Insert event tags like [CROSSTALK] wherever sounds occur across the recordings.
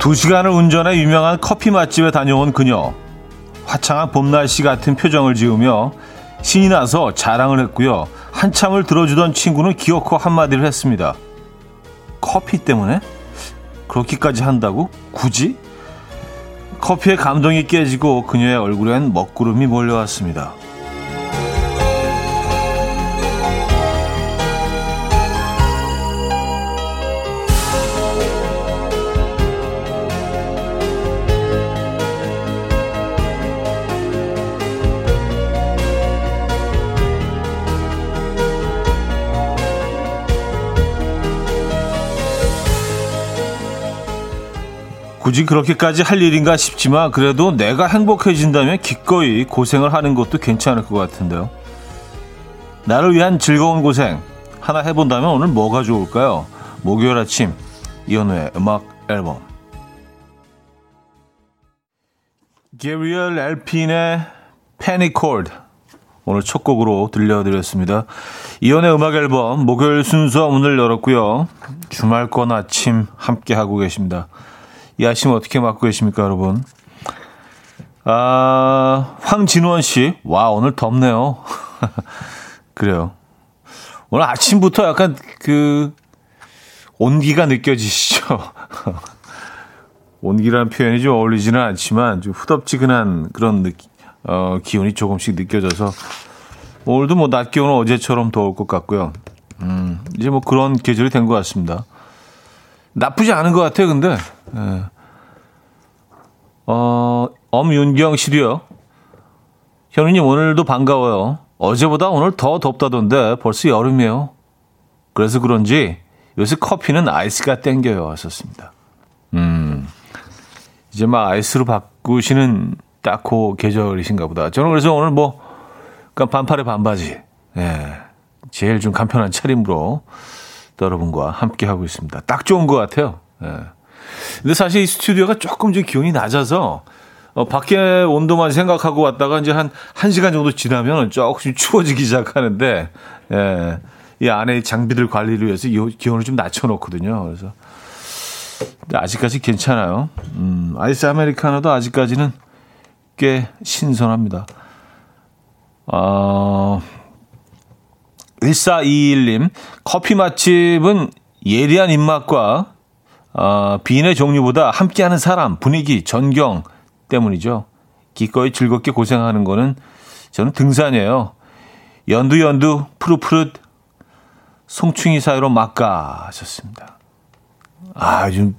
두 시간을 운전해 유명한 커피 맛집에 다녀온 그녀. 화창한 봄 날씨 같은 표정을 지으며 신이 나서 자랑을 했고요. 한참을 들어주던 친구는 기어코 한마디를 했습니다. 커피 때문에? 그렇게까지 한다고? 굳이? 커피에 감동이 깨지고 그녀의 얼굴엔 먹구름이 몰려왔습니다. 굳이 그렇게까지 할 일인가 싶지만 그래도 내가 행복해진다면 기꺼이 고생을 하는 것도 괜찮을 것 같은데요. 나를 위한 즐거운 고생 하나 해본다면 오늘 뭐가 좋을까요? 목요일 아침 이현우의 음악 앨범 게리얼 엘핀의 패니콜드 오늘 첫 곡으로 들려드렸습니다. 이연의 음악 앨범 목요일 순서 문을 열었고요. 주말권 아침 함께 하고 계십니다. 이 아침 어떻게 맞고 계십니까, 여러분? 아, 황진원 씨. 와, 오늘 덥네요. [LAUGHS] 그래요. 오늘 아침부터 약간 그, 온기가 느껴지시죠? [LAUGHS] 온기라는 표현이 좀 어울리지는 않지만 좀 후덥지근한 그런 느낌, 어, 기온이 조금씩 느껴져서 오늘도 뭐 낮 기온은 어제처럼 더울 것 같고요. 음, 이제 뭐 그런 계절이 된 것 같습니다. 나쁘지 않은 것 같아요, 근데. 예. 어, 엄윤경 씨도요. 현우님 오늘도 반가워요. 어제보다 오늘 더 덥다던데 벌써 여름이에요. 그래서 그런지 요새 커피는 아이스가 땡겨요. 하셨습니다. 음, 이제 막 아이스로 바꾸시는 딱그 계절이신가 보다. 저는 그래서 오늘 뭐, 그냥 반팔에 반바지. 예. 제일 좀 간편한 차림으로 여러분과 함께 하고 있습니다. 딱 좋은 것 같아요. 예. 근데 사실 이 스튜디오가 조금 좀 기온이 낮아서 어, 밖에 온도만 생각하고 왔다가 이제 한, 한 시간 정도 지나면 조금 추워지기 시작하는데, 예, 이 안에 장비들 관리를 위해서 이 기온을 좀 낮춰놓거든요. 그래서. 아직까지 괜찮아요. 음, 아이스 아메리카노도 아직까지는 꽤 신선합니다. 어, 1421님, 커피 맛집은 예리한 입맛과 어, 비인의 종류보다 함께하는 사람, 분위기, 전경 때문이죠. 기꺼이 즐겁게 고생하는 거는 저는 등산이에요. 연두 연두 푸릇푸릇 송충이 사이로 막가 하셨습니다. 아, 요즘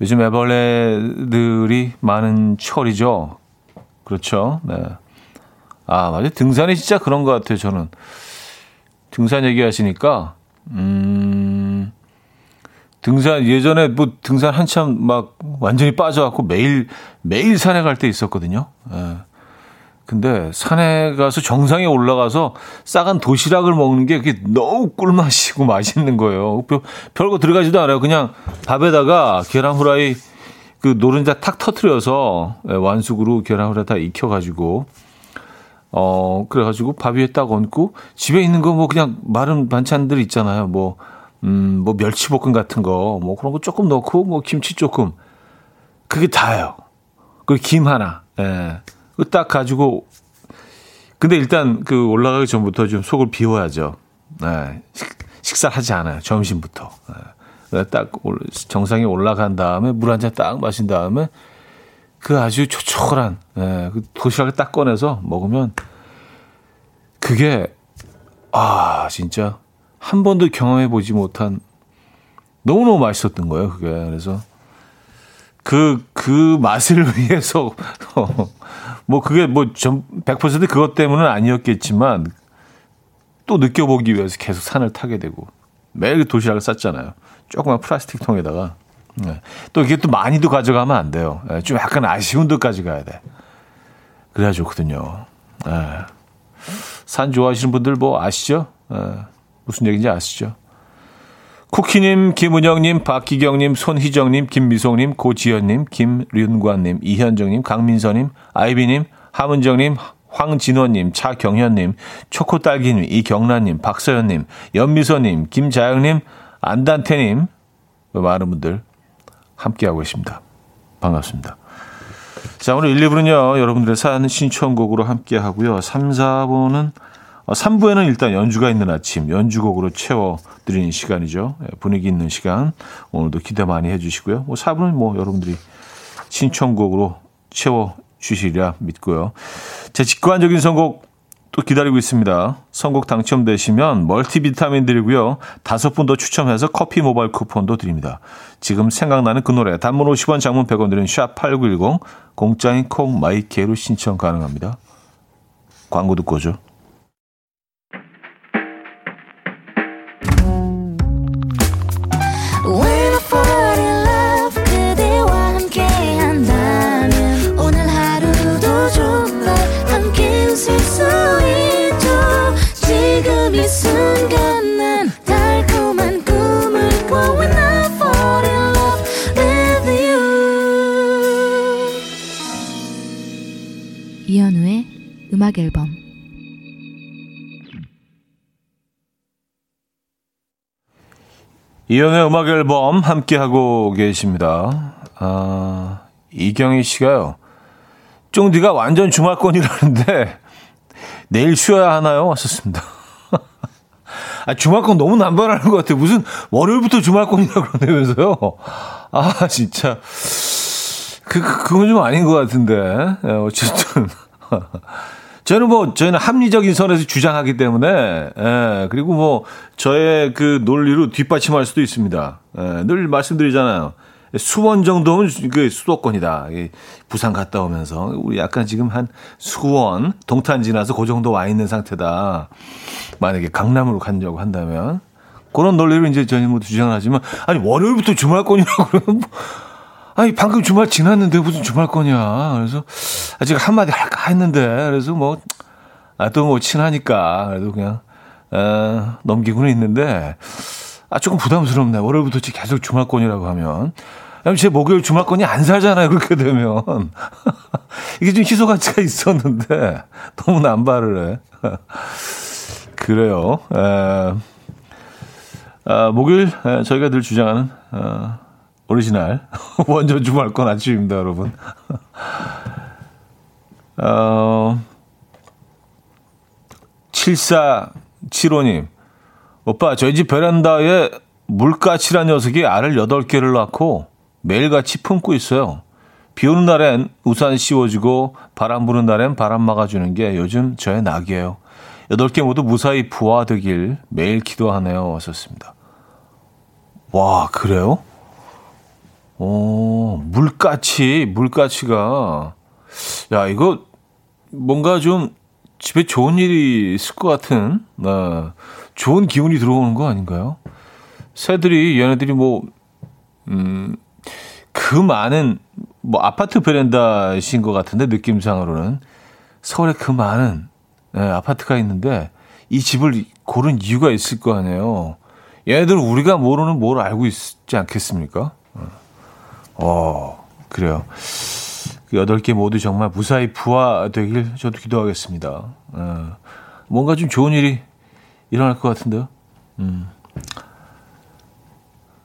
요즘 애벌레들이 많은 철이죠. 그렇죠. 네. 아, 맞아요. 등산이 진짜 그런 것 같아요, 저는. 등산 얘기하시니까, 음, 등산 예전에 뭐 등산 한참 막 완전히 빠져갖고 매일 매일 산에 갈 때 있었거든요. 예. 근데 산에 가서 정상에 올라가서 싸간 도시락을 먹는 게 그게 너무 꿀맛이고 맛있는 거예요. 별, 별거 들어가지도 않아요. 그냥 밥에다가 계란 후라이 그 노른자 탁 터트려서 예, 완숙으로 계란 후라이 다 익혀가지고 어 그래가지고 밥 위에 딱 얹고 집에 있는 거 뭐 그냥 마른 반찬들 있잖아요. 뭐 음, 뭐 멸치볶음 같은 거, 뭐 그런 거 조금 넣고, 뭐 김치 조금. 그게 다예요. 그리고 김 하나. 예. 그딱 가지고. 근데 일단 그 올라가기 전부터 좀 속을 비워야죠. 예. 식, 사를 하지 않아요. 점심부터. 예. 딱 정상에 올라간 다음에 물 한 잔 딱 마신 다음에 그 아주 초초한 예. 그 도시락을 딱 꺼내서 먹으면 그게 아 진짜 한 번도 경험해 보지 못한 너무 너무 맛있었던 거예요, 그게. 그래서 그, 그 맛을 [LAUGHS] 위해서, [LAUGHS] 뭐 그게 뭐100% 그것 때문은 아니었겠지만 또 느껴보기 위해서 계속 산을 타게 되고 매일 도시락을 쌌잖아요. 조그만 플라스틱 통에다가. 네. 또 이게 또 많이도 가져가면 안 돼요. 네. 좀 약간 아쉬운 듯까지 가야 돼. 그래야 좋거든요. 네. 산 좋아하시는 분들 뭐 아시죠? 네. 무슨 얘기인지 아시죠? 쿠키님, 김은영님, 박기경님, 손희정님, 김미송님, 고지연님, 김륜관님, 이현정님, 강민서님, 아이비님, 하문정님, 황진원님, 차경현님, 초코딸기님, 이경란님, 박서연님, 연미서님, 김자영님, 안단태님, 많은 분들 함께하고 있습니다. 반갑습니다. 자, 오늘 1, 2부는요, 여러분들의 사연 신청곡으로 함께하고요. 3, 4부는, 3부에는 어, 일단 연주가 있는 아침, 연주곡으로 채워드리는 시간이죠. 예, 분위기 있는 시간. 오늘도 기대 많이 해주시고요. 뭐 4부는 뭐 여러분들이 신청곡으로 채워주시리라 믿고요. 제 직관적인 선곡 또 기다리고 있습니다. 선곡 당첨되시면 멀티비타민 드리고요. 다섯 분 더 추첨해서 커피 모바일 쿠폰도 드립니다. 지금 생각나는 그 노래 단문 50원 장문 100원 드리는 샵8910 공짜인 콩 마이케로 신청 가능합니다. 광고 듣고 오죠. 음악 앨범 이연의 음악 앨범 함께 하고 계십니다. 아, 이경희 씨가요. 쫑디가 완전 주말권이라는데 [LAUGHS] 내일 쉬어야 하나요? 왔었습니다. [LAUGHS] 아, 주말권 너무 남발하는 것 같아요. 무슨 월요일부터 주말권이라고 그러면서요. 아, 진짜. 그, 그건 좀 아닌 것 같은데. 예, 어쨌든. [LAUGHS] 저는 뭐 저희는 합리적인 선에서 주장하기 때문에 예, 그리고 뭐 저의 그 논리로 뒷받침할 수도 있습니다. 예, 늘 말씀드리잖아요. 수원 정도면 그 수도권이다. 부산 갔다 오면서 우리 약간 지금 한 수원 동탄 지나서 그 정도 와 있는 상태다. 만약에 강남으로 간다고 한다면 그런 논리로 이제 저희는 뭐 주장을 하지만 아니 월요일부터 주말권이라고 그러면 뭐 아니 방금 주말 지났는데 무슨 주말권이야. 그래서 아직 한마디 할까 했는데 그래서 뭐 아, 또 뭐 친하니까 그래도 그냥 어, 넘기고는 있는데 아 조금 부담스럽네. 월요일부터 계속 주말권이라고 하면. 제 목요일 주말권이 안 살잖아요. 그렇게 되면 [LAUGHS] 이게 좀 희소 가치가 있었는데 너무 남발을 해. 그래요. 에, 아, 목요일 에, 저희가 늘 주장하는 어, 오리지널 [LAUGHS] 원조 주말권 아침입니다, 여러분. [LAUGHS] 어, 7475님. 오빠, 저희 집 베란다에 물까치란 녀석이 알을 8개를 낳고 매일같이 품고 있어요. 비 오는 날엔 우산 씌워주고 바람 부는 날엔 바람 막아주는 게 요즘 저의 낙이에요. 8개 모두 무사히 부화되길 매일 기도하네요. 왔었습니다. 와, 그래요? 오, 물가치, 물가치가. 야, 이거 뭔가 좀 집에 좋은 일이 있을 것 같은, 네, 좋은 기운이 들어오는 거 아닌가요? 새들이, 얘네들이 뭐, 음, 그 많은, 뭐, 아파트 베란다신 것 같은데, 느낌상으로는. 서울에 그 많은, 네, 아파트가 있는데, 이 집을 고른 이유가 있을 거 아니에요. 얘네들은 우리가 모르는 뭘 알고 있지 않겠습니까? 어, 그래요. 그 여덟 개 모두 정말 무사히 부화되길 저도 기도하겠습니다. 어, 뭔가 좀 좋은 일이 일어날 것 같은데요. 음.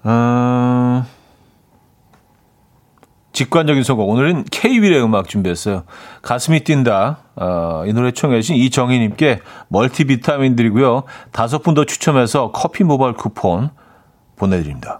어, 직관적인 선곡. 오늘은 K-윌의 음악 준비했어요. 가슴이 뛴다. 어, 이 노래 청해주신 이정희님께 멀티비타민 드리고요. 다섯 분 더 추첨해서 커피 모바일 쿠폰 보내드립니다.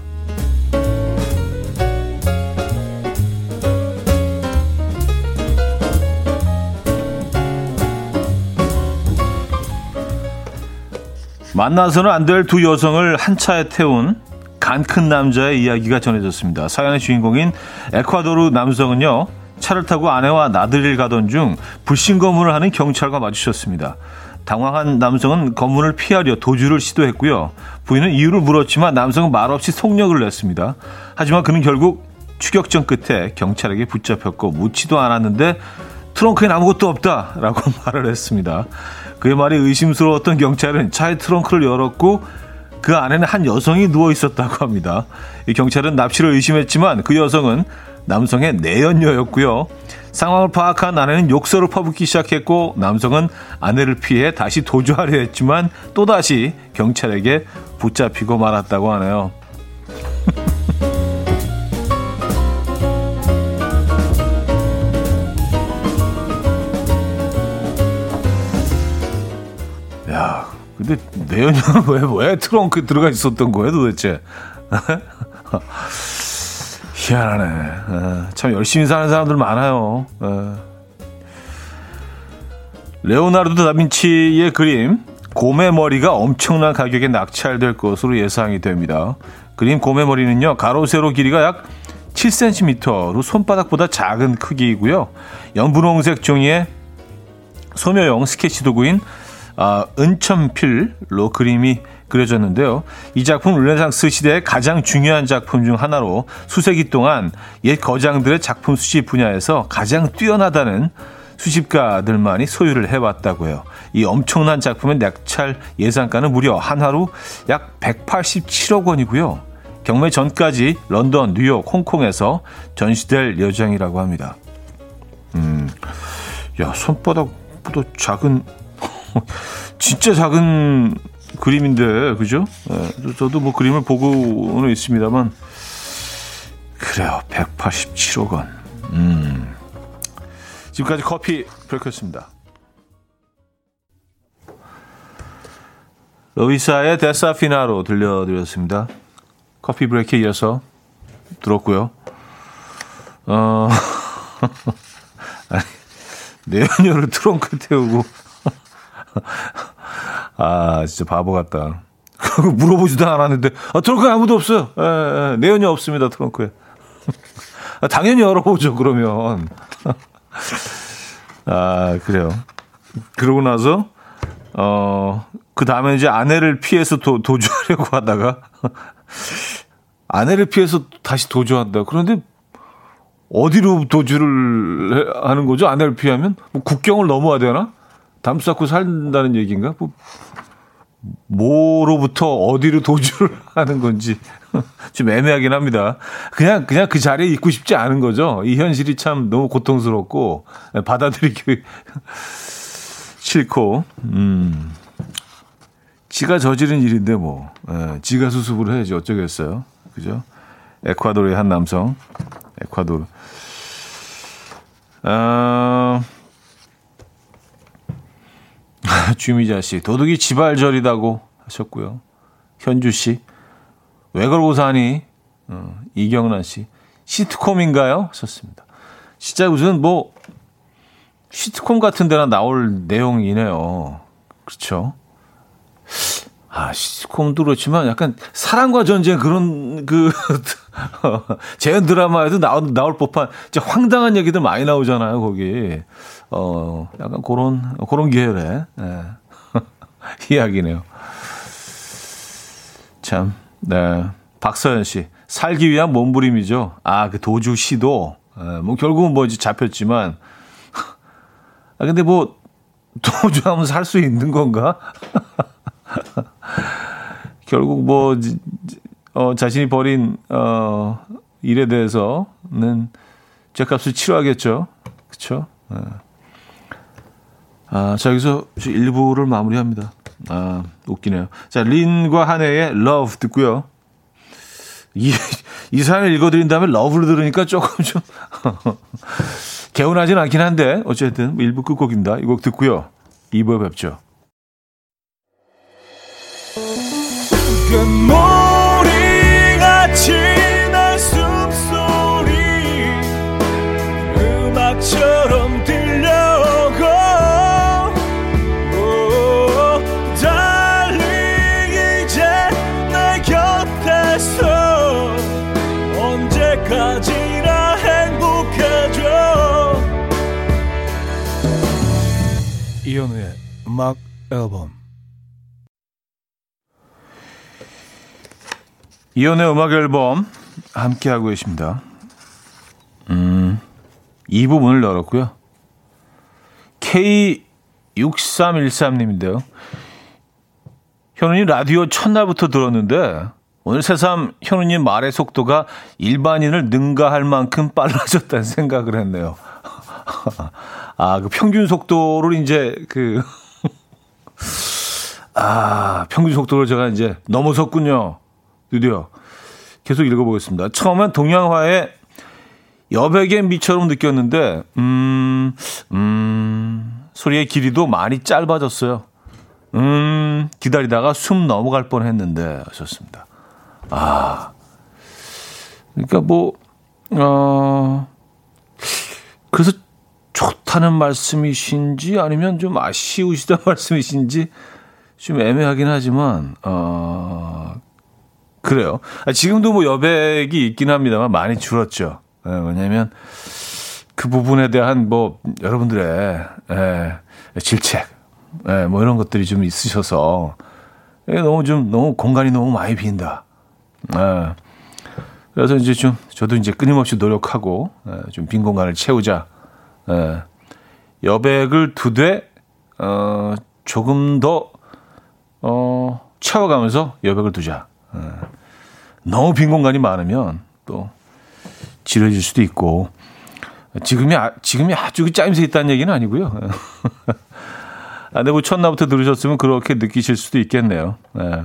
만나서는 안 될 두 여성을 한 차에 태운 간큰 남자의 이야기가 전해졌습니다. 사연의 주인공인 에콰도르 남성은요, 차를 타고 아내와 나들이를 가던 중 불신 검문을 하는 경찰과 마주쳤습니다. 당황한 남성은 검문을 피하려 도주를 시도했고요. 부인은 이유를 물었지만 남성은 말없이 속력을 냈습니다. 하지만 그는 결국 추격전 끝에 경찰에게 붙잡혔고 묻지도 않았는데 트렁크엔 아무것도 없다라고 [LAUGHS] 말을 했습니다. 그의 말이 의심스러웠던 경찰은 차의 트렁크를 열었고 그 안에는 한 여성이 누워 있었다고 합니다. 이 경찰은 납치를 의심했지만 그 여성은 남성의 내연녀였고요. 상황을 파악한 아내는 욕설을 퍼붓기 시작했고 남성은 아내를 피해 다시 도주하려 했지만 또다시 경찰에게 붙잡히고 말았다고 하네요. [LAUGHS] 근데 내연녀는 [LAUGHS] 왜, 왜 트렁크에 들어가 있었던 거예요 도대체? [LAUGHS] 희한하네. 어, 참 열심히 사는 사람들 많아요. 어. 레오나르도 다빈치의 그림 곰의 머리가 엄청난 가격에 낙찰될 것으로 예상이 됩니다. 그림 곰의 머리는요 가로 세로 길이가 약 7cm로 손바닥보다 작은 크기이고요. 연분홍색 종이에 소묘용 스케치 도구인 아, 은천필로 그림이 그려졌는데요. 이 작품 르네상스 시대의 가장 중요한 작품 중 하나로 수세기 동안 옛 거장들의 작품 수집 분야에서 가장 뛰어나다는 수집가들만이 소유를 해왔다고요. 이 엄청난 작품의 낙찰 예상가는 무려 한화로 약 187억 원이고요. 경매 전까지 런던, 뉴욕, 홍콩에서 전시될 예정이라고 합니다. 음, 야 손바닥보다 작은 [LAUGHS] 진짜 작은 그림인데 그죠? 네, 저도 뭐 그림을 보고는 있습니다만 그래요 187억 원. 음. 지금까지 커피 브레이크였습니다. 로이사의 데사피나로 들려드렸습니다. 커피 브레이크에 이어서 들었고요. 어, [LAUGHS] 내연녀를 트렁크 태우고 아, 진짜 바보 같다. 물어보지도 않았는데, 아, 트렁크에 아무도 없어요. 예, 예, 내연이 없습니다, 트렁크에. 아, 당연히 열어보죠, 그러면. 아, 그래요. 그러고 나서, 어, 그 다음에 이제 아내를 피해서 도, 도주하려고 하다가, 아내를 피해서 다시 도주한다. 그런데, 어디로 도주를 하는 거죠? 아내를 피하면? 뭐 국경을 넘어야 되나? 담 쌓고 산다는 얘기인가? 뭐, 뭐로부터 어디로 도주를 [LAUGHS] 하는 건지 [LAUGHS] 좀 애매하긴 합니다. 그냥 그냥 그 자리에 있고 싶지 않은 거죠. 이 현실이 참 너무 고통스럽고 받아들이기 [LAUGHS] 싫고, 음, 지가 저지른 일인데 뭐, 예, 지가 수습을 해야지 어쩌겠어요, 그죠? 에콰도르의 한 남성, 에콰도르. 어, [LAUGHS] 주미자 씨, 도둑이 지발절이다고 하셨고요. 현주 씨, 왜 그러고 사니? 어, 이경란 씨, 시트콤인가요? 하셨습니다. 진짜 무슨 뭐, 시트콤 같은 데나 나올 내용이네요. 그렇죠. 아, 시트콤도 그렇지만 약간 사랑과 전쟁 그런 그 [LAUGHS] 재현 드라마에도 나올, 나올 법한 진짜 황당한 얘기들 많이 나오잖아요, 거기. 어, 약간 그런, 그런 계열의, 예. [LAUGHS] 이야기네요. 참, 네. 박서연 씨. 살기 위한 몸부림이죠. 아, 그 도주 시도. 예, 뭐, 결국은 뭐, 잡혔지만. [LAUGHS] 아, 근데 뭐, 도주하면 살 수 있는 건가? [LAUGHS] 결국 뭐, 어, 자신이 벌인, 어, 일에 대해서는 죄값을 치러야겠죠. 그쵸? 예. 아, 자, 여기서 1부를 마무리합니다. 아, 웃기네요. 자, 린과 한해의 Love 듣고요. 이, 이 사연을 읽어드린 다음에 러브를 들으니까 조금 좀 [LAUGHS] 개운하진 않긴 한데 어쨌든 1부 끝곡입니다. 이 곡 듣고요. 2부에 뵙죠. 이 음악 앨범 이현우의 음악 앨범 함께하고 계십니다. 음, 이 부분을 열었고요. K6313님인데요. 현우님 라디오 첫날부터 들었는데 오늘 새삼 현우님 말의 속도가 일반인을 능가할 만큼 빨라졌다는 [LAUGHS] 생각을 했네요. [LAUGHS] 아, 그 평균 속도를 이제 그, 아, 평균 속도를 제가 이제 넘어섰군요. 드디어. 계속 읽어보겠습니다. 처음엔 동양화의 여백의 미처럼 느꼈는데, 음, 음, 소리의 길이도 많이 짧아졌어요. 음, 기다리다가 숨 넘어갈 뻔 했는데, 하셨습니다. 아. 그러니까 뭐, 어, 그래서 좋다는 말씀이신지 아니면 좀 아쉬우시다는 [LAUGHS] 말씀이신지 좀 애매하긴 하지만, 어, 그래요. 아, 지금도 뭐 여백이 있긴 합니다만 많이 줄었죠. 예, 왜냐면 그 부분에 대한 뭐 여러분들의 예, 질책, 예, 뭐 이런 것들이 좀 있으셔서 예, 너무 좀 너무 공간이 너무 많이 빈다. 예. 그래서 이제 좀 저도 이제 끊임없이 노력하고 예, 좀빈 공간을 채우자. 예. 여백을 두되 어, 조금 더 어, 채워가면서 여백을 두자. 예. 너무 빈 공간이 많으면 또 지루해질 수도 있고 지금이 아, 지금이 아주 그 짜임새 있다는 얘기는 아니고요. [LAUGHS] 아, 근데 뭐 첫날부터 들으셨으면 그렇게 느끼실 수도 있겠네요. 네.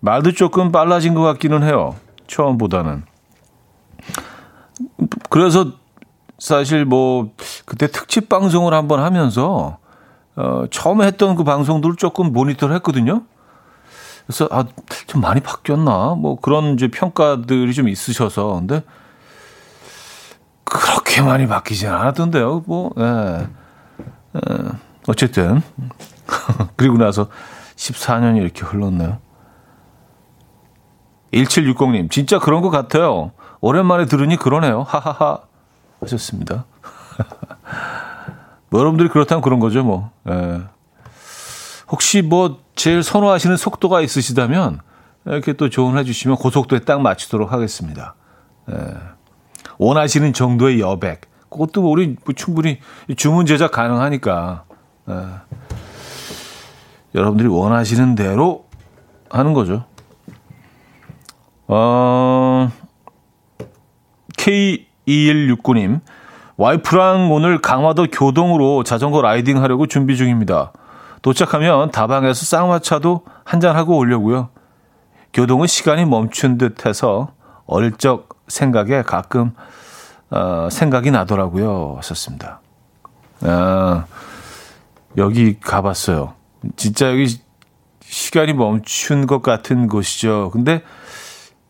말도 조금 빨라진 것 같기는 해요. 처음보다는. 그래서 사실 뭐 그때 특집 방송을 한번 하면서 어, 처음에 했던 그 방송들을 조금 모니터를 했거든요. 그래서 아, 좀 많이 바뀌었나? 뭐 그런 이제 평가들이 좀 있으셔서 근데 그렇게 많이 바뀌진 않았던데요. 뭐, 예. 예. 어쨌든. [LAUGHS] 그리고 나서 14년이 이렇게 흘렀네요. 1760님, 진짜 그런 것 같아요. 오랜만에 들으니 그러네요. 하하하. 하셨습니다. [LAUGHS] 뭐 여러분들이 그렇다면 그런 거죠, 뭐. 예. 혹시 뭐 제일 선호하시는 속도가 있으시다면 이렇게 또 조언해 주시면 그 속도에 딱 맞추도록 하겠습니다. 예. 원하시는 정도의 여백. 그것도 우리 뭐 충분히 주문 제작 가능하니까. 예. 여러분들이 원하시는 대로 하는 거죠. 어, K2169님, 와이프랑 오늘 강화도 교동으로 자전거 라이딩 하려고 준비 중입니다. 도착하면 다방에서 쌍화차도 한잔하고 오려고요. 교동은 시간이 멈춘 듯 해서 어릴 적 생각에 가끔 어, 생각이 나더라고요. 하셨습니다. 아, 여기 가봤어요. 진짜 여기 시간이 멈춘 것 같은 곳이죠. 근데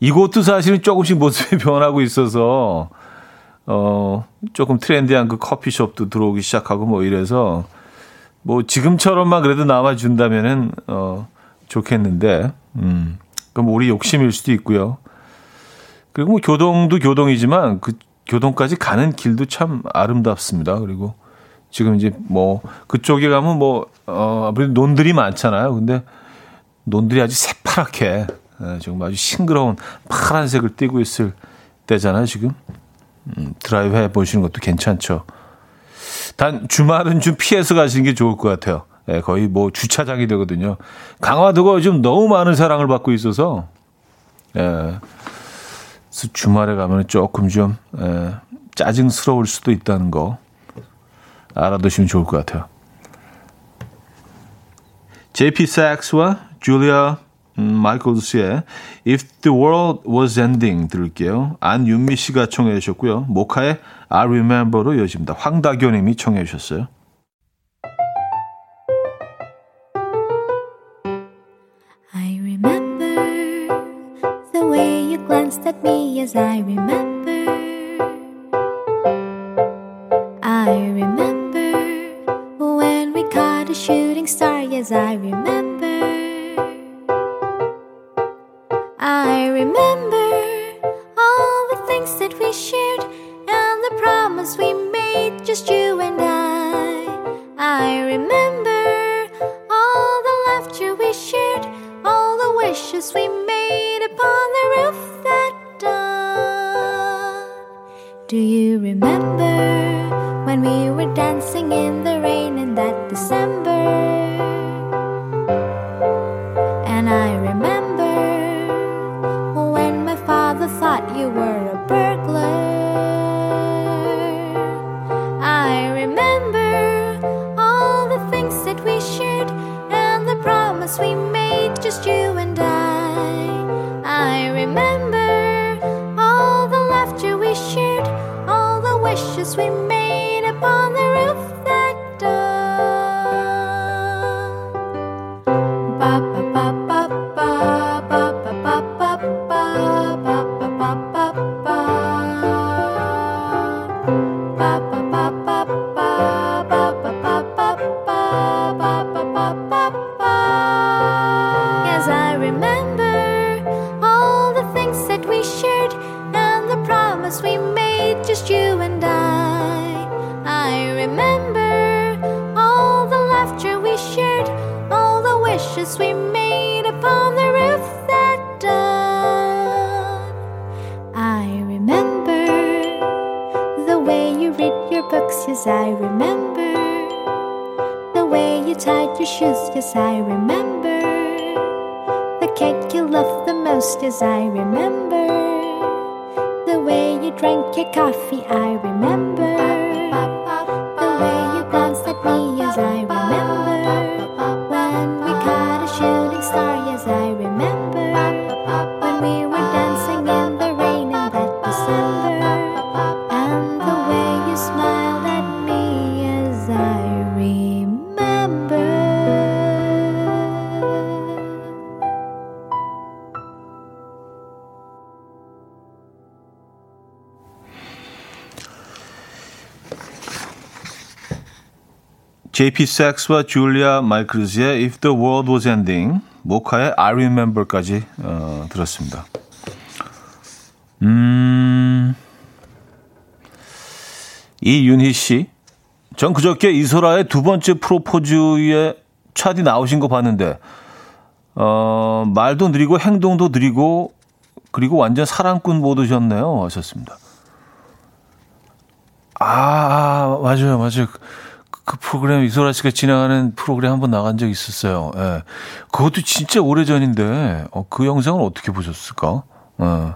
이곳도 사실은 조금씩 모습이 [LAUGHS] 변하고 있어서 어, 조금 트렌디한 그 커피숍도 들어오기 시작하고 뭐 이래서 뭐 지금처럼만 그래도 남아준다면은 어, 좋겠는데, 음, 그럼 우리 욕심일 수도 있고요. 그리고 뭐 교동도 교동이지만 그 교동까지 가는 길도 참 아름답습니다. 그리고 지금 이제 뭐 그쪽에 가면 뭐 어, 아무래도 논들이 많잖아요. 근데 논들이 아주 새파랗게 예, 지금 아주 싱그러운 파란색을 띠고 있을 때잖아요. 지금 음, 드라이브 해 보시는 것도 괜찮죠. 단 주말은 좀 피해서 가시는 게 좋을 것 같아요. 예, 거의 뭐 주차장이 되거든요. 강화도가 좀 너무 많은 사랑을 받고 있어서 예. 주말에 가면 조금 좀 예, 짜증스러울 수도 있다는 거 알아두시면 좋을 것 같아요. JP Sax와 줄리아 마이클스의 If the World Was Ending 들을게요. 안윤미 씨가 청해 주셨고요. 모카의 I Remember로 이어집니다. 황다교 님이 청해 주셨어요. I remember the way you glanced at me as I remember JP 섹스와 줄리아 마이클즈의 If the World Was Ending, 모카의 I Remember까지 어, 들었습니다. 음, 이윤희 씨, 전 그저께 이소라의 두 번째 프로포즈에 차디 나오신 거 봤는데, 어, 말도 느리고 행동도 느리고, 그리고 완전 사랑꾼 모드셨네요. 하셨습니다. 아, 맞아요, 맞아요. 그, 그 프로그램 이소라 씨가 진행하는 프로그램 한 번 나간 적 있었어요. 예. 그것도 진짜 오래 전인데 어, 그 영상을 어떻게 보셨을까? 어.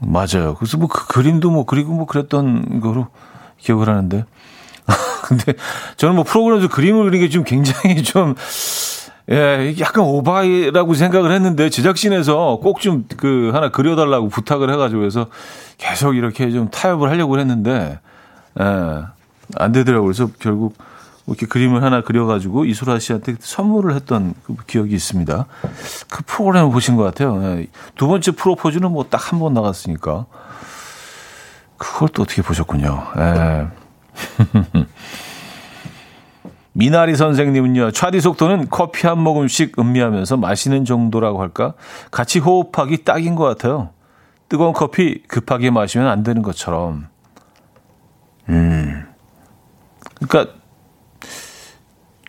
맞아요. 그래서 뭐 그 그림도 뭐 그리고 뭐 그랬던 거로 기억을 하는데. [LAUGHS] 근데 저는 뭐 프로그램에서 그림을 그리는 게 좀 굉장히 좀 예, 약간 오바이라고 생각을 했는데 제작진에서 꼭 좀 그 하나 그려달라고 부탁을 해가지고 해서 계속 이렇게 좀 타협을 하려고 했는데 예, 안 되더라고요. 그래서 결국 이렇게 그림을 하나 그려가지고 이소라 씨한테 선물을 했던 그 기억이 있습니다. 그 프로그램을 보신 것 같아요. 예, 두 번째 프로포즈는 뭐 딱 한 번 나갔으니까 그걸 또 어떻게 보셨군요. 예. [LAUGHS] 미나리 선생님은요, 차디 속도는 커피 한 모금씩 음미하면서 마시는 정도라고 할까? 같이 호흡하기 딱인 것 같아요. 뜨거운 커피 급하게 마시면 안 되는 것처럼. 음. 그러니까,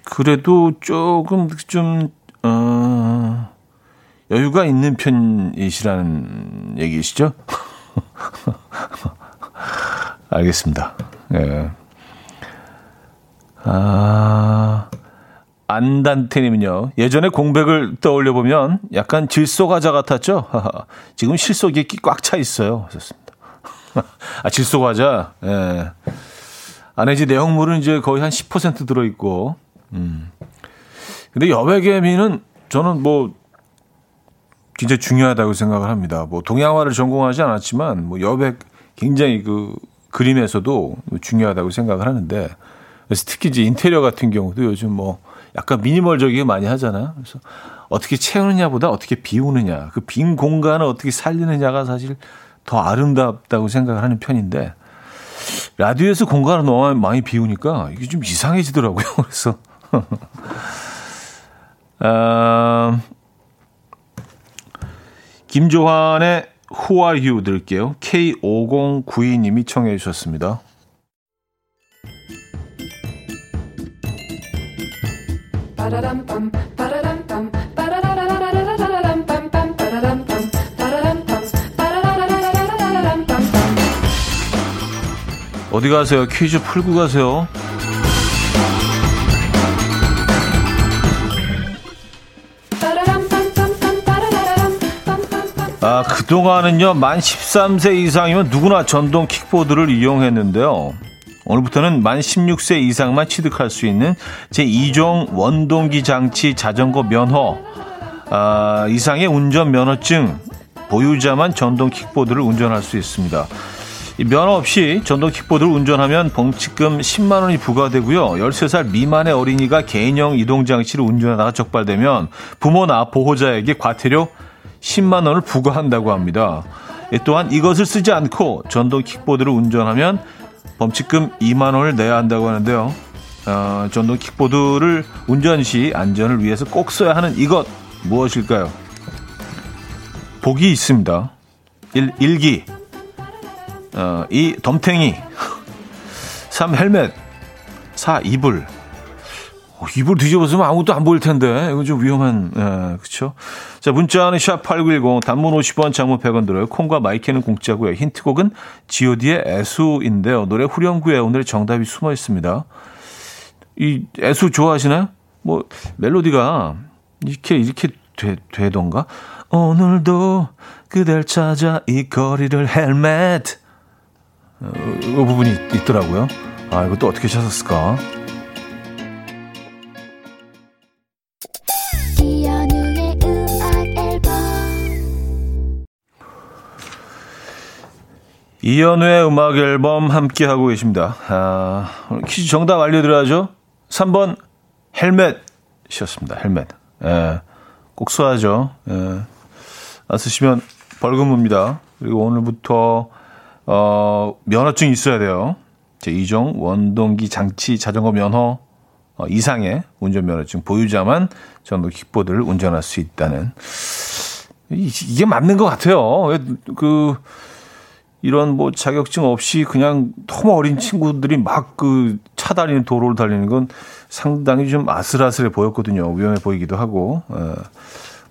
그래도 조금 좀, 어, 여유가 있는 편이시라는 얘기시죠? [LAUGHS] 알겠습니다. 예. 아, 안단테님은요, 예전에 공백을 떠올려 보면 약간 질소 과자 같았죠? [LAUGHS] 지금 실속이 꽉 차 있어요. 하셨습니다. [LAUGHS] 아, 질소 과자, 예. 안에 이제 내용물은 이제 거의 한 10% 들어있고, 음. 근데 여백개미는 저는 뭐, 굉장히 중요하다고 생각을 합니다. 뭐, 동양화를 전공하지 않았지만, 뭐, 여백 굉장히 그 그림에서도 중요하다고 생각을 하는데, 그래서 특히 이제 인테리어 같은 경우도 요즘 뭐 약간 미니멀적이게 많이 하잖아요. 그래서 어떻게 채우느냐보다 어떻게 비우느냐, 그 빈 공간을 어떻게 살리느냐가 사실 더 아름답다고 생각을 하는 편인데 라디오에서 공간을 너무 많이 비우니까 이게 좀 이상해지더라고요. [LAUGHS] 그래서 아, 김조한의 Who Are You 들을게요. K5092님이 청해 주셨습니다. 어디 가세요? 퀴즈 풀고 가세요. 아, 그동안은요, 만 13세 이상이면 누구나 전동 킥보드를 이용했는데요. 오늘부터는 만 16세 이상만 취득할 수 있는 제2종 원동기 장치 자전거 면허 아, 이상의 운전 면허증 보유자만 전동 킥보드를 운전할 수 있습니다. 면허 없이 전동 킥보드를 운전하면 범칙금 10만 원이 부과되고요. 13살 미만의 어린이가 개인형 이동장치를 운전하다가 적발되면 부모나 보호자에게 과태료 10만 원을 부과한다고 합니다. 또한 이것을 쓰지 않고 전동 킥보드를 운전하면 범칙금 2만 원을 내야 한다고 하는데요. 어, 전동 킥보드를 운전 시 안전을 위해서 꼭 써야 하는 이것 무엇일까요? 복이 있습니다. 1, 일기 어, 2. 덤탱이 3. 헬멧 4. 이불 어, 이불 뒤집어쓰면 아무것도 안 보일 텐데 이건 좀 위험한 예, 그렇죠? 자 문자는 샵8910 단문 50원 장문 100원 들어요. 콩과 마이크는 공짜고요. 힌트곡은 god의 애수인데요. 노래 후렴구에 오늘 정답이 숨어 있습니다. 이 애수 좋아하시나요? 뭐 멜로디가 이렇게 이렇게 되, 되던가 오늘도 그댈 찾아 이 거리를 헬멧 어, 이 부분이 있더라고요. 아 이거 또 어떻게 찾았을까? 이연우의 음악 앨범 함께 하고 계십니다. 아, 오늘 퀴즈 정답 알려드려야죠. 3번 헬멧이었습니다. 헬멧. 예, 꼭 써야죠. 예. 안 쓰시면 벌금입니다. 그리고 오늘부터 어, 면허증 있어야 돼요. 제 2종 원동기 장치 자전거 면허 어, 이상의 운전면허증 보유자만 전동 킥보드를 운전할 수 있다는 이- 이게 맞는 것 같아요. 왜그 이런 뭐 자격증 없이 그냥 너무 어린 친구들이 막 그차 다니는 도로를 달리는 건 상당히 좀 아슬아슬해 보였거든요. 위험해 보이기도 하고 예.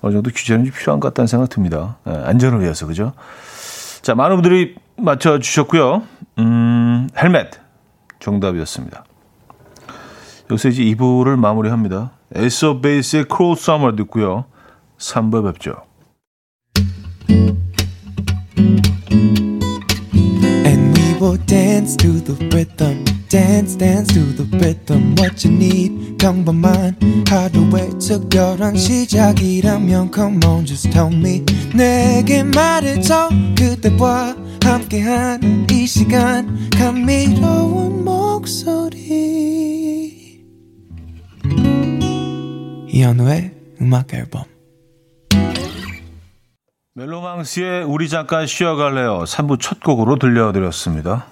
어느 정도 규제는 좀 필요한 것 같다는 생각 듭니다. 예, 안전을 위해서 그죠? 자 많은 분들이 맞춰주셨고요. 음, 헬멧 정답이었습니다. 여기서 이제 2부를 마무리합니다. 에서 베이스의 Cruel Summer 듣고요. 3부 뵙죠. And we will dance to the rhythm. Dance, dance to the rhythm. What you need, 평범한 하루의 특별한 시작이라면 Come on, just tell me. 내게 말해줘. 그대와 함께한 이 시간. 감미로운 목소리. 이현우의 음악 앨범. 멜로망스의 우리 잠깐 쉬어갈래요. 3부 첫 곡으로 들려드렸습니다.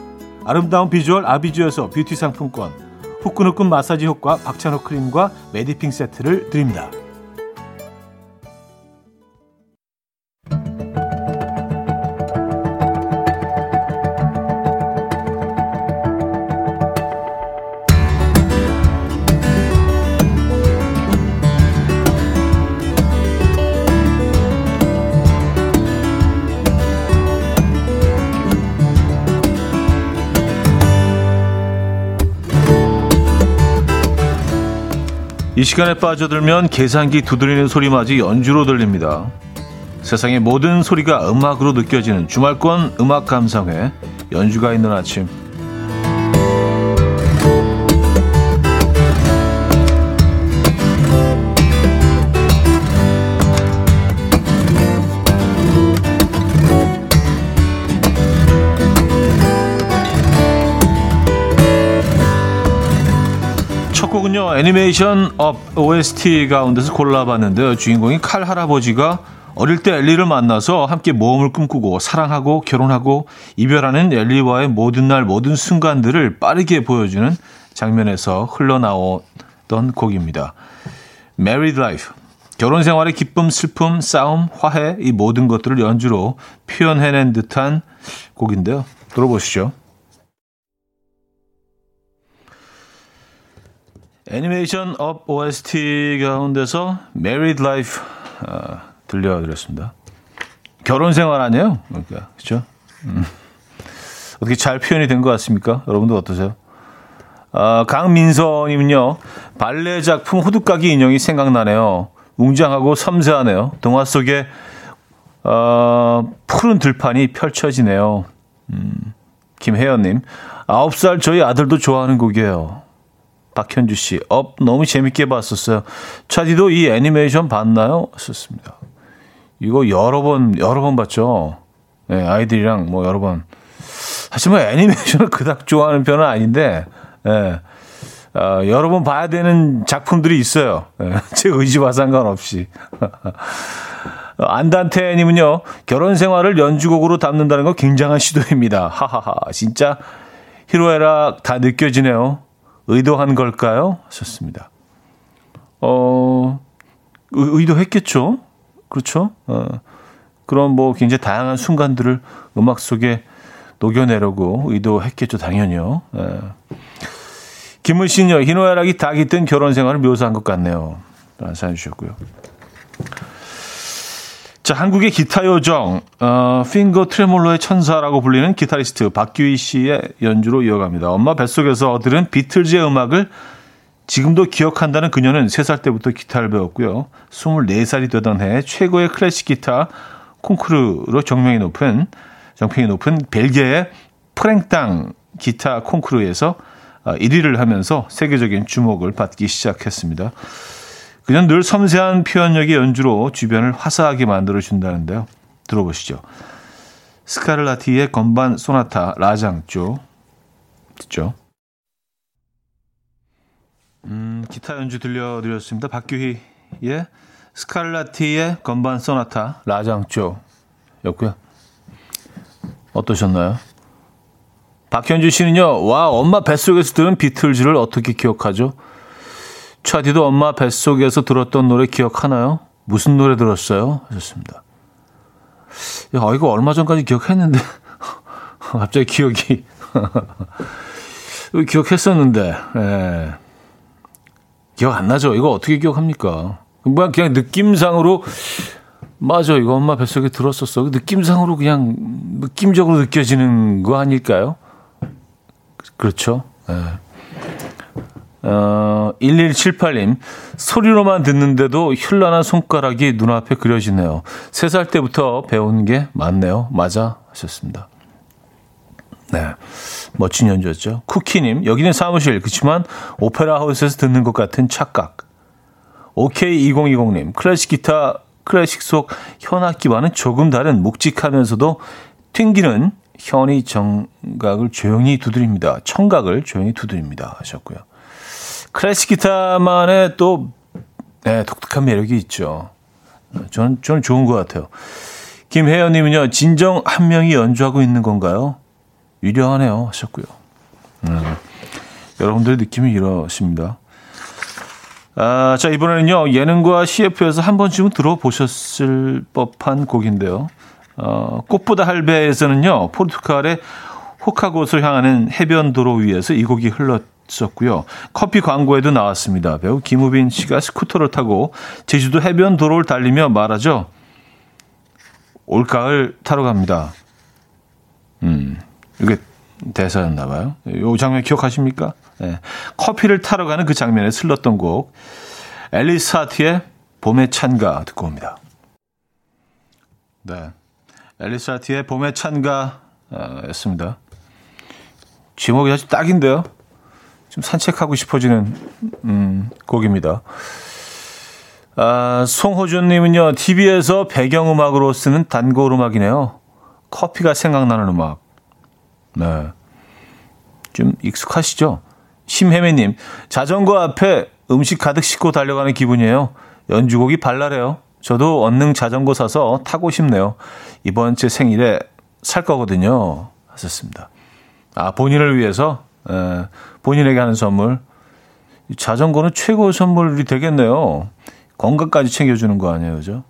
아름다운 비주얼 아비주에서 뷰티 상품권, 후끈후끈 마사지 효과 박찬호 크림과 메디핑 세트를 드립니다. 이 시간에 빠져들면 계산기 두드리는 소리마저 연주로 들립니다. 세상의 모든 소리가 음악으로 느껴지는 주말권 음악 감상회 연주가 있는 아침 애니메이션 Up OST 가운데서 골라봤는데요 주인공인 칼 할아버지가 어릴 때 엘리를 만나서 함께 모험을 꿈꾸고 사랑하고 결혼하고 이별하는 엘리와의 모든 날 모든 순간들을 빠르게 보여주는 장면에서 흘러나오던 곡입니다. Married Life 결혼 생활의 기쁨, 슬픔, 싸움, 화해 이 모든 것들을 연주로 표현해낸 듯한 곡인데요. 들어보시죠. 애니메이션 Up OST 가운데서 Married Life 어, 들려드렸습니다. 결혼 생활 아니에요? 그러니까 그렇죠? 음. 어떻게 잘 표현이 된 것 같습니까? 여러분도 어떠세요? 아, 강민서님은요 발레 작품 호두까기 인형이 생각나네요. 웅장하고 섬세하네요. 동화 속에 어, 푸른 들판이 펼쳐지네요. 음, 김혜연님, 아홉 살 저희 아들도 좋아하는 곡이에요. 박현주 씨, Up 너무 재밌게 봤었어요. 차디도 이 애니메이션 봤나요? 썼습니다. 이거 여러 번 여러 번 봤죠. 네, 아이들이랑 뭐 여러 번. 하지만 애니메이션을 [LAUGHS] 그닥 좋아하는 편은 아닌데, 네, 어, 여러 번 봐야 되는 작품들이 있어요. 네, [LAUGHS] 제 의지와 상관없이. [LAUGHS] 안단테님은요, 결혼 생활을 연주곡으로 담는다는 건 굉장한 시도입니다. 하하하. 진짜 히로에락 다 느껴지네요. 의도한 걸까요? 하셨습니다. 어, 의, 도했겠죠 그렇죠? 어, 그런 뭐 굉장히 다양한 순간들을 음악 속에 녹여내려고 의도했겠죠, 당연히요. 예. 김은 씨는요, 희노애락이 닭이 뜬 결혼 생활을 묘사한 것 같네요. 라는 사연 주셨고요. 자, 한국의 기타 요정, 어, 핑거 트레몰로의 천사라고 불리는 기타리스트 박규희 씨의 연주로 이어갑니다. 엄마 뱃속에서 들은 비틀즈의 음악을 지금도 기억한다는 그녀는 3살 때부터 기타를 배웠고요. 24살이 되던 해 최고의 클래식 기타 콩쿠르로 정명이 높은 정평이 높은 벨기에의 프랭땅 기타 콩쿠르에서 1위를 하면서 세계적인 주목을 받기 시작했습니다. 그냥 늘 섬세한 표현력의 연주로 주변을 화사하게 만들어준다는데요. 들어보시죠. 스카를라티의 건반 소나타 라장조 듣죠. 음, 기타 연주 들려드렸습니다. 박규희의 스칼라티의 건반 소나타 라장조였고요. 어떠셨나요? 박현주 씨는요. 와 엄마 뱃속에서 들은 비틀즈를 어떻게 기억하죠? 차디도 엄마 뱃속에서 들었던 노래 기억하나요? 무슨 노래 들었어요? 하셨습니다. 야, 이거 얼마 전까지 기억했는데 [LAUGHS] 갑자기 기억이 [LAUGHS] 기억했었는데 예. 기억 안 나죠? 이거 어떻게 기억합니까? 뭐 그냥 느낌상으로 맞아 이거 엄마 뱃속에 들었었어. 느낌상으로 그냥 느낌적으로 느껴지는 거 아닐까요? 그렇죠. 네. 어, 1178님, 소리로만 듣는데도 현란한 손가락이 눈앞에 그려지네요. 3살 때부터 배운 게 맞네요. 맞아. 하셨습니다. 네. 멋진 연주였죠. 쿠키님, 여기는 사무실. 그렇지만 오페라 하우스에서 듣는 것 같은 착각. OK2020님, 클래식 기타, 클래식 속 현악기와는 조금 다른 묵직하면서도 튕기는 현이 정각을 조용히 두드립니다. 청각을 조용히 두드립니다. 하셨고요. 클래식 기타만의 또, 네, 독특한 매력이 있죠. 저는, 저는 좋은 것 같아요. 김혜연님은요, 진정 한 명이 연주하고 있는 건가요? 위려하네요. 하셨고요. 음, 여러분들의 느낌이 이러십니다. 아, 자, 이번에는요, 예능과 CF에서 한 번쯤은 들어보셨을 법한 곡인데요. 어, 꽃보다 할배에서는요, 포르투갈의 호카고스를 향하는 해변 도로 위에서 이 곡이 흘렀 었고요. 커피 광고에도 나왔습니다. 배우 김우빈 씨가 스쿠터를 타고 제주도 해변 도로를 달리며 말하죠. 올가을 타러 갑니다. 음, 이게 대사였나 봐요. 이 장면 기억하십니까? 네. 커피를 타러 가는 그 장면에 흘렀던 곡. 앨리스 하트의 봄의 찬가 듣고 옵니다. 네. 앨리스 하트의 봄의 찬가였습니다. 제목이 아주 딱인데요. 좀 산책하고 싶어지는 음, 곡입니다. 아, 송호준님은요, TV에서 배경음악으로 쓰는 단골 음악이네요. 커피가 생각나는 음악. 네. 좀 익숙하시죠? 심혜매님, 자전거 앞에 음식 가득 싣고 달려가는 기분이에요. 연주곡이 발랄해요. 저도 언능 자전거 사서 타고 싶네요. 이번 제 생일에 살 거거든요. 하셨습니다. 아, 본인을 위해서, 에, 본인에게 하는 선물. 자전거는 최고의 선물이 되겠네요. 건강까지 챙겨주는 거 아니에요, 그죠?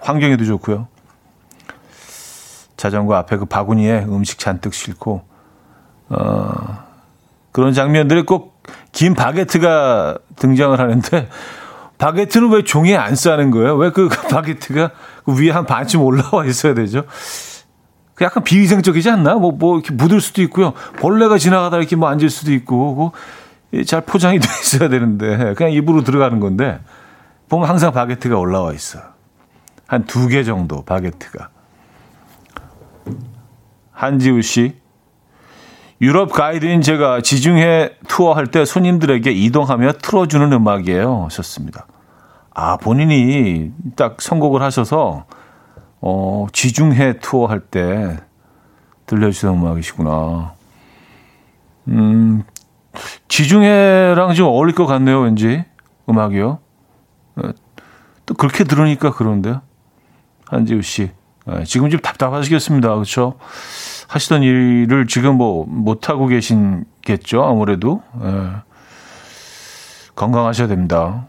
환경에도 좋고요. 자전거 앞에 그 바구니에 음식 잔뜩 싣고, 어, 그런 장면들이 꼭 긴 바게트가 등장을 하는데, 바게트는 왜 종이에 안 싸는 거예요? 왜 그 [LAUGHS] 바게트가 그 위에 한 반쯤 올라와 있어야 되죠? 그 약간 비위생적이지 않나? 뭐, 뭐, 이렇게 묻을 수도 있고요. 벌레가 지나가다 이렇게 뭐 앉을 수도 있고, 잘 포장이 [LAUGHS] 돼 있어야 되는데, 그냥 입으로 들어가는 건데, 보면 항상 바게트가 올라와 있어. 한 두 개 정도, 바게트가. 한지우 씨. 유럽 가이드인 제가 지중해 투어할 때 손님들에게 이동하며 틀어주는 음악이에요. 하셨습니다. 아, 본인이 딱 선곡을 하셔서, 어, 지중해 투어 할 때 들려주는 음악이시구나. 음, 지중해랑 좀 어울릴 것 같네요, 왠지. 음악이요. 어, 또 그렇게 들으니까 그런데요. 한지우 씨. 네, 지금 좀 답답하시겠습니다. 그렇죠? 하시던 일을 지금 뭐 못하고 계신겠죠. 아무래도. 네. 건강하셔야 됩니다.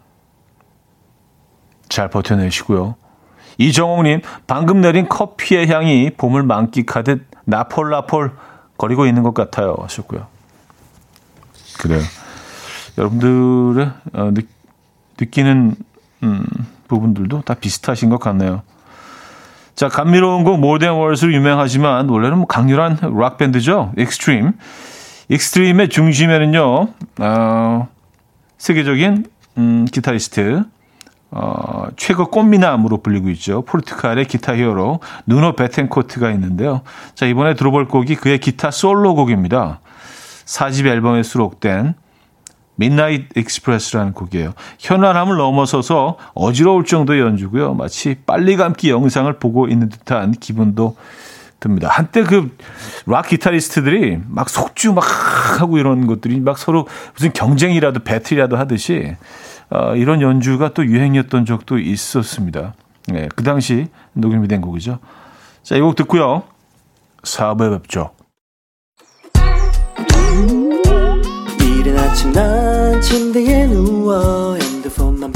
잘 버텨내시고요. 이정옥님, 방금 내린 커피의 향이 봄을 만끽하듯 나폴나폴 거리고 있는 것 같아요. 하셨고요. 그래요. 여러분들의 어, 느, 느끼는 음, 부분들도 다 비슷하신 것 같네요. 자, 감미로운 곡 More Than Words로 유명하지만 원래는 뭐 강렬한 락 밴드죠. 익스트림. 익스트림의 중심에는요. 어, 세계적인 음, 기타리스트 어, 최고 꽃미남으로 불리고 있죠. 포르투갈의 기타 히어로 누노 베텐코트가 있는데요. 자, 이번에 들어볼 곡이 그의 기타 솔로 곡입니다. 4집 앨범에 수록된 midnight express라는 곡이에요. 현란함을 넘어서서 어지러울 정도의 연주고요. 마치 빨리 감기 영상을 보고 있는 듯한 기분도 듭니다. 한때 그 락 기타리스트들이 막 속주 막 하고 이런 것들이 막 서로 무슨 경쟁이라도 배틀이라도 하듯이 어, 이런 연주가 또 유행이었던 적도 있었습니다. 네, 그 당시 녹음이 된 곡이죠. 자, 이 곡 듣고요. 4부에 뵙죠. 이른 아침 난 침대에 누워 핸드폰만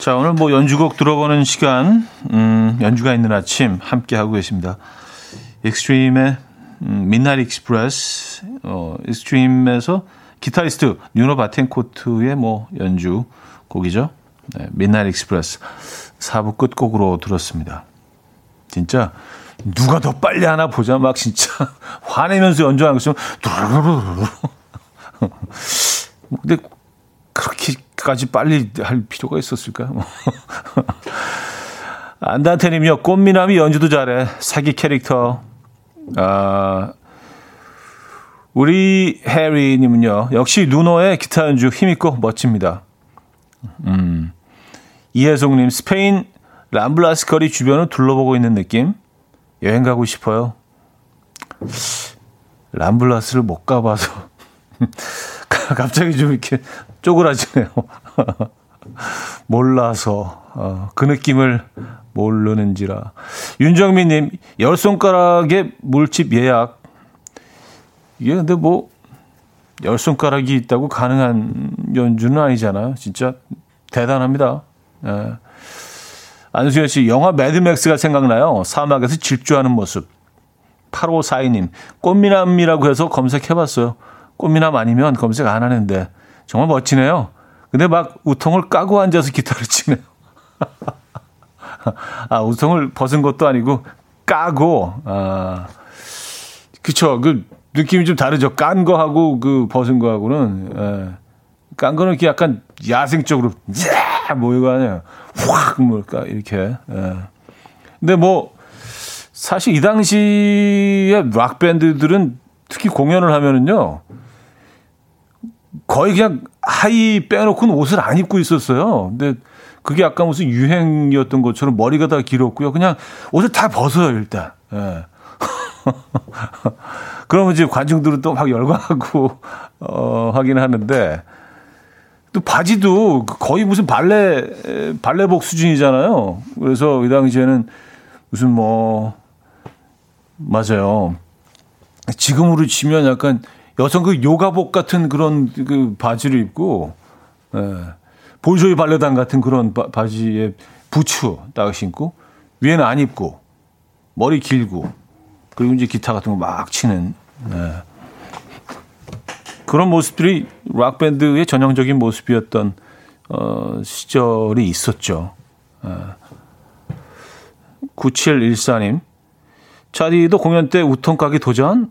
자, 오늘 뭐 연주곡 들어보는 시간, 음, 연주가 있는 아침 함께 하고 계십니다. 익스트림의 음, midnight 어, 익스트림에서 기타리스트 누노 베텐코트의 뭐 연주 곡이죠. 네, midnight express 4부 끝곡으로 들었습니다. 진짜 누가 더 빨리 하나 보자 막 진짜 [LAUGHS] 화내면서 연주하는 것처럼 [LAUGHS] 근데 그렇게 까지 빨리 할 필요가 있었을까? [LAUGHS] 안단테님이요. 꽃미남이 연주도 잘해. 사기 캐릭터. 아, 우리 해리님은요. 역시 누노의 기타 연주 힘있고 멋집니다. 음. 이혜송님, 스페인 람블라스 거리 주변을 둘러보고 있는 느낌? 여행 가고 싶어요. 람블라스를 못 가봐서. [LAUGHS] [LAUGHS] 갑자기 좀 이렇게 쪼그라지네요. [LAUGHS] 몰라서 어, 그 느낌을 모르는지라. 윤정민님 열 손가락에 물집 예약. 이게 근데 뭐 열 손가락이 있다고 가능한 연주는 아니잖아요. 진짜 대단합니다. 예. 안수현 씨, 영화 매드맥스가 생각나요. 사막에서 질주하는 모습. 8542님, 꽃미남이라고 해서 검색해봤어요. 꽃미남 아니면 검색 안 하는데. 정말 멋지네요. 근데 막 우통을 까고 앉아서 기타를 치네요. [LAUGHS] 아, 우통을 벗은 것도 아니고 까고, 아, 그쵸. 그 느낌이 좀 다르죠. 깐 거하고 그 벗은 거하고는, 예. 깐 거는 이렇게 약간 야생적으로, 야! 뭐 이거 아니에요. 확, 뭘까, 이렇게. 예. 근데 뭐, 사실 이 당시에 락 밴드들은 특히 공연을 하면은요, 거의 그냥 하이 빼놓고는 옷을 안 입고 있었어요. 근데 그게 약간 무슨 유행이었던 것처럼 머리가 다 길었고요. 그냥 옷을 다 벗어요, 일단. 예. [LAUGHS] 그러면 이제 관중들은 또 막 열광하고, [LAUGHS] 어, 하긴 하는데, 또 바지도 거의 무슨 발레, 발레복 수준이잖아요. 그래서 이 당시에는 무슨 뭐, 맞아요. 지금으로 치면 약간 여성 그 요가복 같은 그런 그 바지를 입고, 예. 볼쇼이 발레단 같은 그런 바, 바지에 부츠 딱 신고, 위에는 안 입고, 머리 길고, 그리고 이제 기타 같은 거 막 치는, 예. 그런 모습들이 락 밴드의 전형적인 모습이었던, 어, 시절이 있었죠. 예. 9714님. 차디도 공연 때 우통 까기 도전?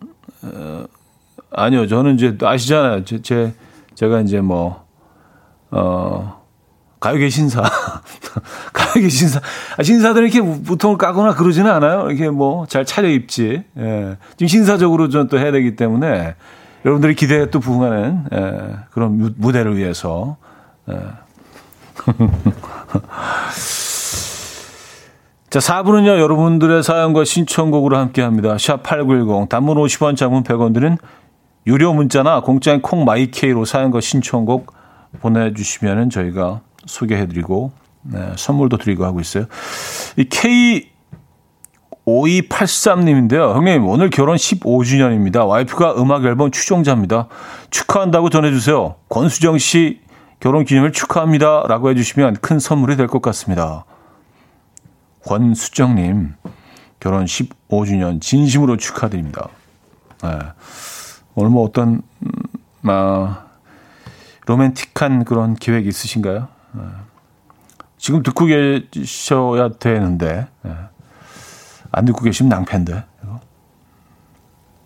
어, 아니요, 저는 이제 아시잖아요. 제, 제 제가 이제 뭐 어, 가요계 신사, [LAUGHS] 가요계 신사, 아, 신사들은 이렇게 우통을 까거나 그러지는 않아요. 이렇게 뭐 잘 차려입지. 예. 지금 신사적으로 좀또 해야 되기 때문에 여러분들이 기대에 또 부응하는 예, 그런 무대를 위해서. 예. [LAUGHS] 자, 4부는요, 여러분들의 사연과 신청곡으로 함께 합니다. 샵 8910, 단문 50원, 장문 100원 들은 유료 문자나 공짜인 콩 마이케이로 사연과 신청곡 보내주시면은 저희가 소개해드리고, 네, 선물도 드리고 하고 있어요. 이 K5283님인데요. 형님, 오늘 결혼 15주년입니다. 와이프가 음악 앨범 추종자입니다. 축하한다고 전해주세요. 권수정 씨 결혼 기념일 축하합니다. 라고 해주시면 큰 선물이 될 것 같습니다. 권수정님, 결혼 15주년 진심으로 축하드립니다. 네. 오늘 뭐 어떤, 음, 아, 로맨틱한 그런 계획 있으신가요? 네. 지금 듣고 계셔야 되는데, 네. 안 듣고 계시면 낭패인데.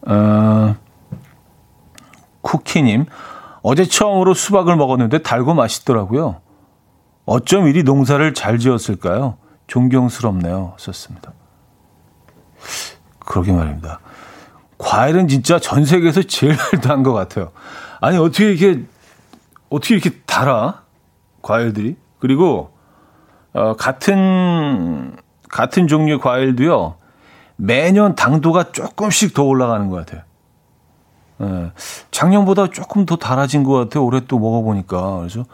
어, 쿠키님, 어제 처음으로 수박을 먹었는데 달고 맛있더라고요. 어쩜 이리 농사를 잘 지었을까요? 존경스럽네요. 썼습니다. 그러게 말입니다. 과일은 진짜 전 세계에서 제일 [LAUGHS] 단 것 같아요. 아니, 어떻게 이렇게, 어떻게 이렇게 달아? 과일들이? 그리고, 어, 같은, 같은 종류의 과일도요, 매년 당도가 조금씩 더 올라가는 것 같아요. 예, 작년보다 조금 더 달아진 것 같아요. 올해 또 먹어보니까. 그래서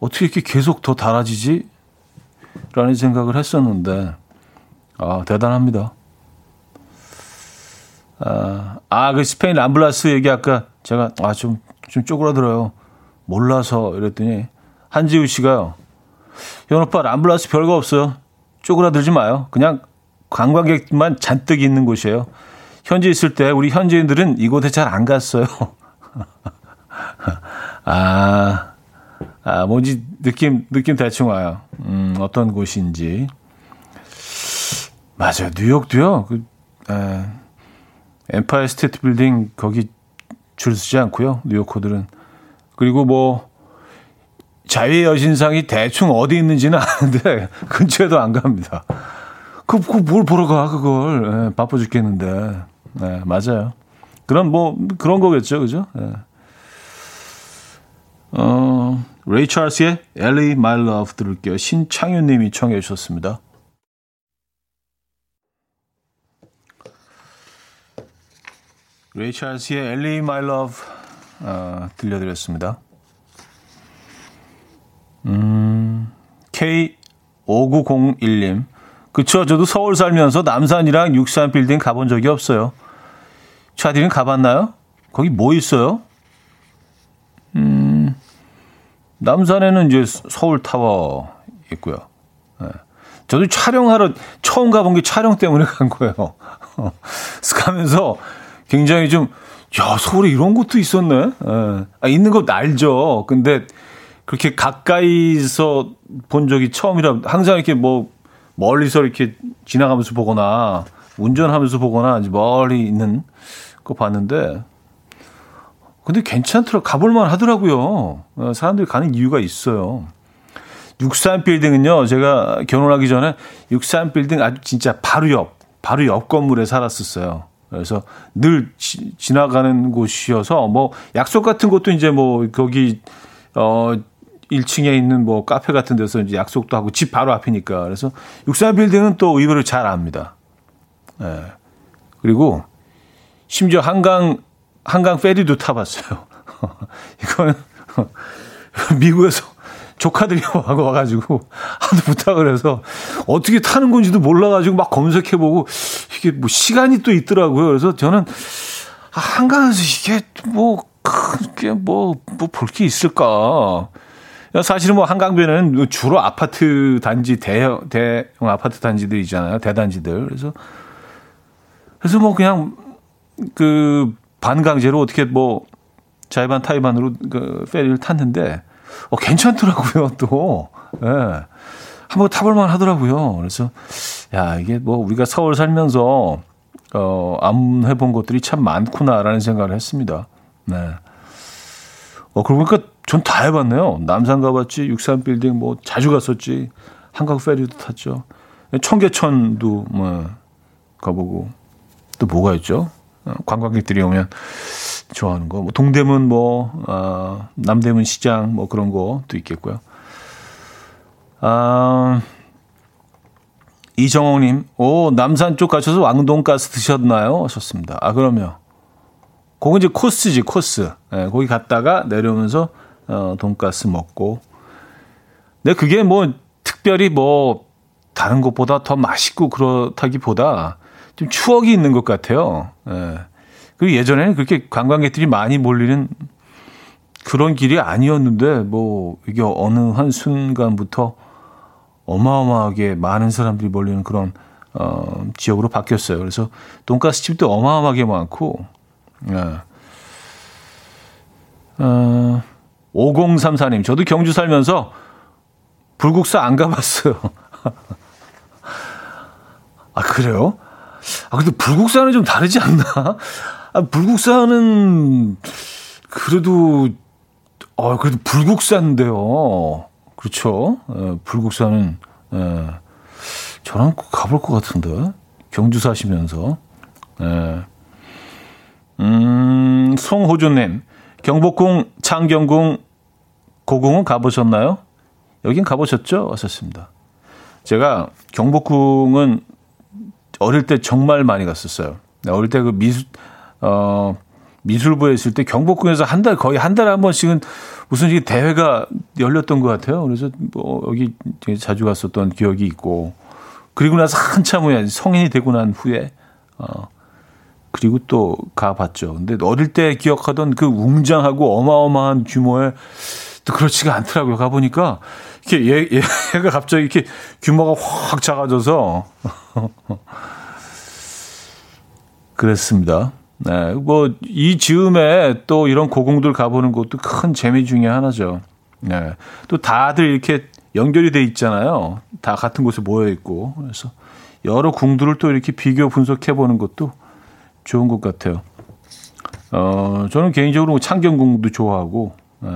어떻게 이렇게 계속 더 달아지지? 라는 생각을 했었는데, 아, 대단합니다. 아, 아, 그 스페인 람블라스 얘기 아까 제가, 아, 좀, 좀 쪼그라들어요. 몰라서 이랬더니, 한지우 씨가요. 현 오빠 람블라스 별거 없어요. 쪼그라들지 마요. 그냥 관광객만 잔뜩 있는 곳이에요. 현지 있을 때 우리 현지인들은 이곳에 잘 안 갔어요. [LAUGHS] 아, 아, 뭔지 느낌, 느낌 대충 와요. 음, 어떤 곳인지. 맞아요. 뉴욕도요. 그, 에, 엠파이어 스테이트 빌딩 거기 줄 서지 않고요. 뉴요커들은. 그리고 뭐 자유의 여신상이 대충 어디 있는지는 [LAUGHS] 아는데 근처에도 안 갑니다. 그, 그 뭘 보러 가 그걸 에, 바빠 죽겠는데. 네, 맞아요. 그런 뭐 그런 거겠죠, 그죠? 네. 어, 레이 찰스의 Ellie My Love 들을게요. 신창윤 님이 청해 주셨습니다. 레이 찰스의 Ellie My Love 어, 들려드렸습니다. 음, K5901님. 그쵸. 저도 서울 살면서 남산이랑 육산 빌딩 가본 적이 없어요. 차디는 가봤나요? 거기 뭐 있어요? 음, 남산에는 이제 서울 타워 있고요. 네. 저도 촬영하러 처음 가본 게 촬영 때문에 [LAUGHS] 간 거예요. [LAUGHS] 가면서 굉장히 좀, 야, 서울에 이런 곳도 있었네? 예. 아, 있는 거 알죠. 근데 그렇게 가까이서 본 적이 처음이라 항상 이렇게 뭐 멀리서 이렇게 지나가면서 보거나 운전하면서 보거나 멀리 있는 거 봤는데 근데 괜찮더라. 가볼만 하더라고요. 어, 사람들이 가는 이유가 있어요. 63 빌딩은요, 제가 결혼하기 전에 63 빌딩 아주 진짜 바로 옆, 바로 옆 건물에 살았었어요. 그래서 늘 지, 지나가는 곳이어서 뭐 약속 같은 것도 이제 뭐 거기 어 1층에 있는 뭐 카페 같은 데서 이제 약속도 하고 집 바로 앞이니까. 그래서 63 빌딩은 또 의외로 잘 압니다. 예. 네. 그리고 심지어 한강 한강 페리도 타봤어요. [LAUGHS] 이거는 [LAUGHS] 미국에서 조카들이 [LAUGHS] 와가지고 하도 부탁을 해서 어떻게 타는 건지도 몰라가지고 막 검색해보고 이게 뭐 시간이 또 있더라고요. 그래서 저는 아, 한강에서 이게 뭐 그게 뭐뭐 볼 게 있을까? 사실은 뭐 한강변에는 주로 아파트 단지 대형 대형 아파트 단지들 있잖아요. 대단지들. 그래서 그래서 뭐 그냥 그 반강제로 어떻게 뭐 자이반 타이반으로 그 페리를 탔는데 어 괜찮더라고요 [LAUGHS] 또 예. 네. 한번 타볼만 하더라고요. 그래서 야 이게 뭐 우리가 서울 살면서 어 안 해본 것들이 참 많구나라는 생각을 했습니다. 네. 어 그러고 보니까 전 다 해봤네요. 남산 가봤지, 63 빌딩 뭐 자주 갔었지, 한강 페리도 탔죠. 청계천도 뭐 가보고 또 뭐가 있죠? 어, 관광객들이 오면 좋아하는 거. 뭐 동대문 뭐 어, 남대문 시장 뭐 그런 것도 있겠고요. 아 이정홍님, 오 남산 쪽 가셔서 왕돈가스 드셨나요? 하셨습니다. 아 그럼요. 거기 이제 코스지 코스. 네, 거기 갔다가 내려오면서 어, 돈가스 먹고. 근데 그게 뭐 특별히 뭐 다른 것보다 더 맛있고 그렇다기보다 좀 추억이 있는 것 같아요. 예. 그리고 예전에는 그렇게 관광객들이 많이 몰리는 그런 길이 아니었는데 뭐 이게 어느 한 순간부터 어마어마하게 많은 사람들이 몰리는 그런 어, 지역으로 바뀌었어요. 그래서 돈가스 집도 어마어마하게 많고 예. 어, 5034님, 저도 경주 살면서 불국사 안 가봤어요. [LAUGHS] 아, 그래요? 아, 근데 불국사는 좀 다르지 않나? 아, 불국사는 그래도, 어, 그래도 불국사인데요. 그렇죠. 에, 불국사는, 에, 저랑 가볼 것 같은데. 경주 사시면서. 에. 음, 송호주님, 경복궁, 창경궁, 고궁은 가보셨나요? 여긴 가보셨죠? 왔었습니다. 제가 경복궁은 어릴 때 정말 많이 갔었어요. 네, 어릴 때 그 미술, 어, 미술부에 있을 때 경복궁에서 한 달, 거의 한 달에 한 번씩은 무슨 이 대회가 열렸던 것 같아요. 그래서 뭐 여기 자주 갔었던 기억이 있고. 그리고 나서 한참 후에 성인이 되고 난 후에, 어, 그리고 또 가봤죠. 근데 어릴 때 기억하던 그 웅장하고 어마어마한 규모의 또 그렇지가 않더라고요. 가보니까 이렇게 얘, [LAUGHS] 얘가 갑자기 이렇게 규모가 확 작아져서 [LAUGHS] 그랬습니다. 네, 뭐 이 즈음에 또 이런 고궁들 가보는 것도 큰 재미 중의 하나죠. 네, 또 다들 이렇게 연결이 돼 있잖아요. 다 같은 곳에 모여 있고 그래서 여러 궁들을 또 이렇게 비교 분석해 보는 것도 좋은 것 같아요. 어, 저는 개인적으로 뭐 창경궁도 좋아하고 네.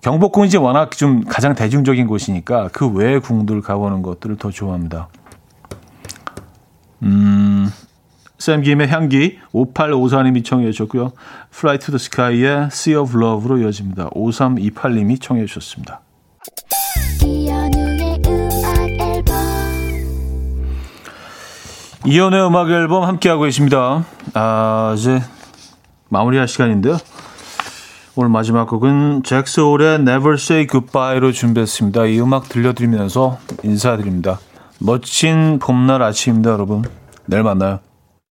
경복궁이 이제 워낙 좀 가장 대중적인 곳이니까 그 외의 궁들 가보는 것들을 더 좋아합니다. 음, 샘 김의 향기 5854님이 청해 주셨고요. Fly to the Sky의 Sea of Love로 이어집니다. 5328님이 청해 주셨습니다. 이연의 음악 앨범 함께하고 계십니다. 아, 이제 마무리할 시간인데요. 오늘 마지막 곡은 잭스홀의 Never Say Goodbye로 준비했습니다. 이 음악 들려드리면서 인사드립니다. 멋진 봄날 아침입니다, 여러분. 내일 만나요.